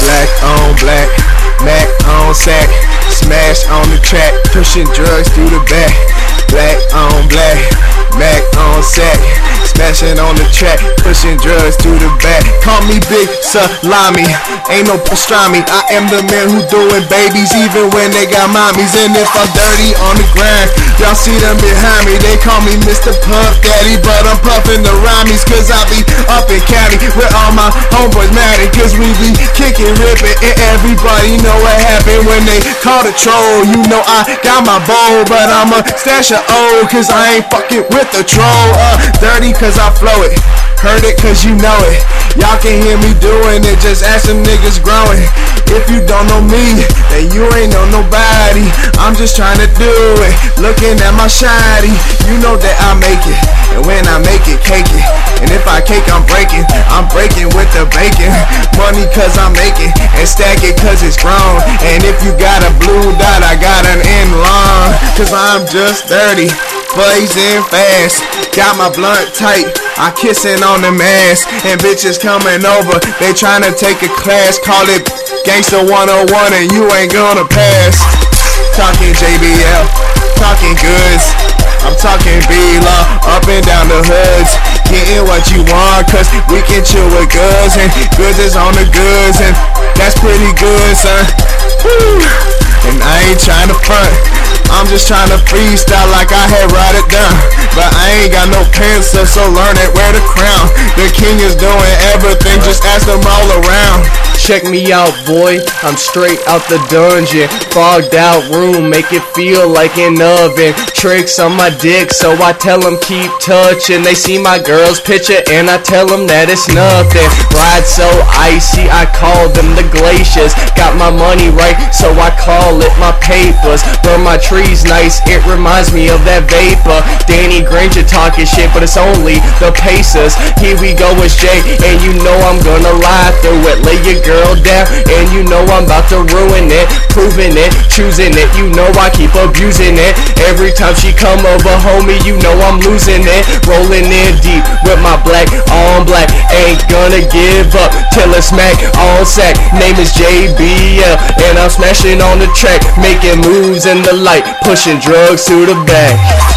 Black on black, Mac on sack, smash on the track, pushing drugs through the back. Smashing on the track, pushing drugs to the back. Call me Big Salami, ain't no pastrami. I am the man who doing babies even when they got mommies. And if I'm dirty on the grind, y'all see them behind me. They call me Mr. Puff Daddy, but I'm puffing the rhymies cause I be up in Cali with all my homeboys mad cause we be kicking, ripping, and everybody know what happened when they call the troll. You know I got my bowl, but I'ma stash a O cause I ain't fucking with the troll. Uh, dirty cause I flow it. Heard it cause you know it. Y'all can hear me doing it, just ask them niggas growing. If you don't know me, then you ain't know nobody. I'm just trying to do it. Looking at my shiny, you know that I make it. And when I make it, cake it. And if I cake, I'm breaking. I'm breaking with the bacon. Money cause I make it. And stack it cause it's grown. And if you got a blue dot, I got an in lawn. Cause I'm just 30 blazing fast. Got my blunt tight, I kissing on the mask. And bitches coming over, they trying to take a class. Call it Gangsta 101 and you ain't gonna pass. Talking JBL, talking goods. I'm talking B-Law, up and down the hoods. Getting what you want, cause we can chill with goods. And goods is on the goods, and that's pretty good, son. Woo. And I ain't trying to front. I'm just trying to freestyle like I had write it down. But I ain't got no pencil, so learn it, wear the crown. The king is doing everything, just ask them all around. Check me out, boy. I'm straight out the dungeon. Fogged out room, make it feel like an oven. Tricks on my dick, so I tell them keep touching. They see my girl's picture, and I tell them that it's nothing. Ride so icy, I call them the glaciers. Got my money right, so I call it my papers. Burn my trees nice, it reminds me of that vapor. Danny Granger talking shit, but it's only the Pacers. Here we go, it's Jay, and you know I'm gonna lie through it. Lay your girl down, and you know I'm about to ruin it. Proving it, choosing it, you know I keep abusing it. Every time she come over, homie, you know I'm losing it. Rolling in deep with my black on black. Ain't gonna give up till it's smack on sack. Name is JBL, and I'm smashing on the track, making moves in the light, pushing drugs to the back.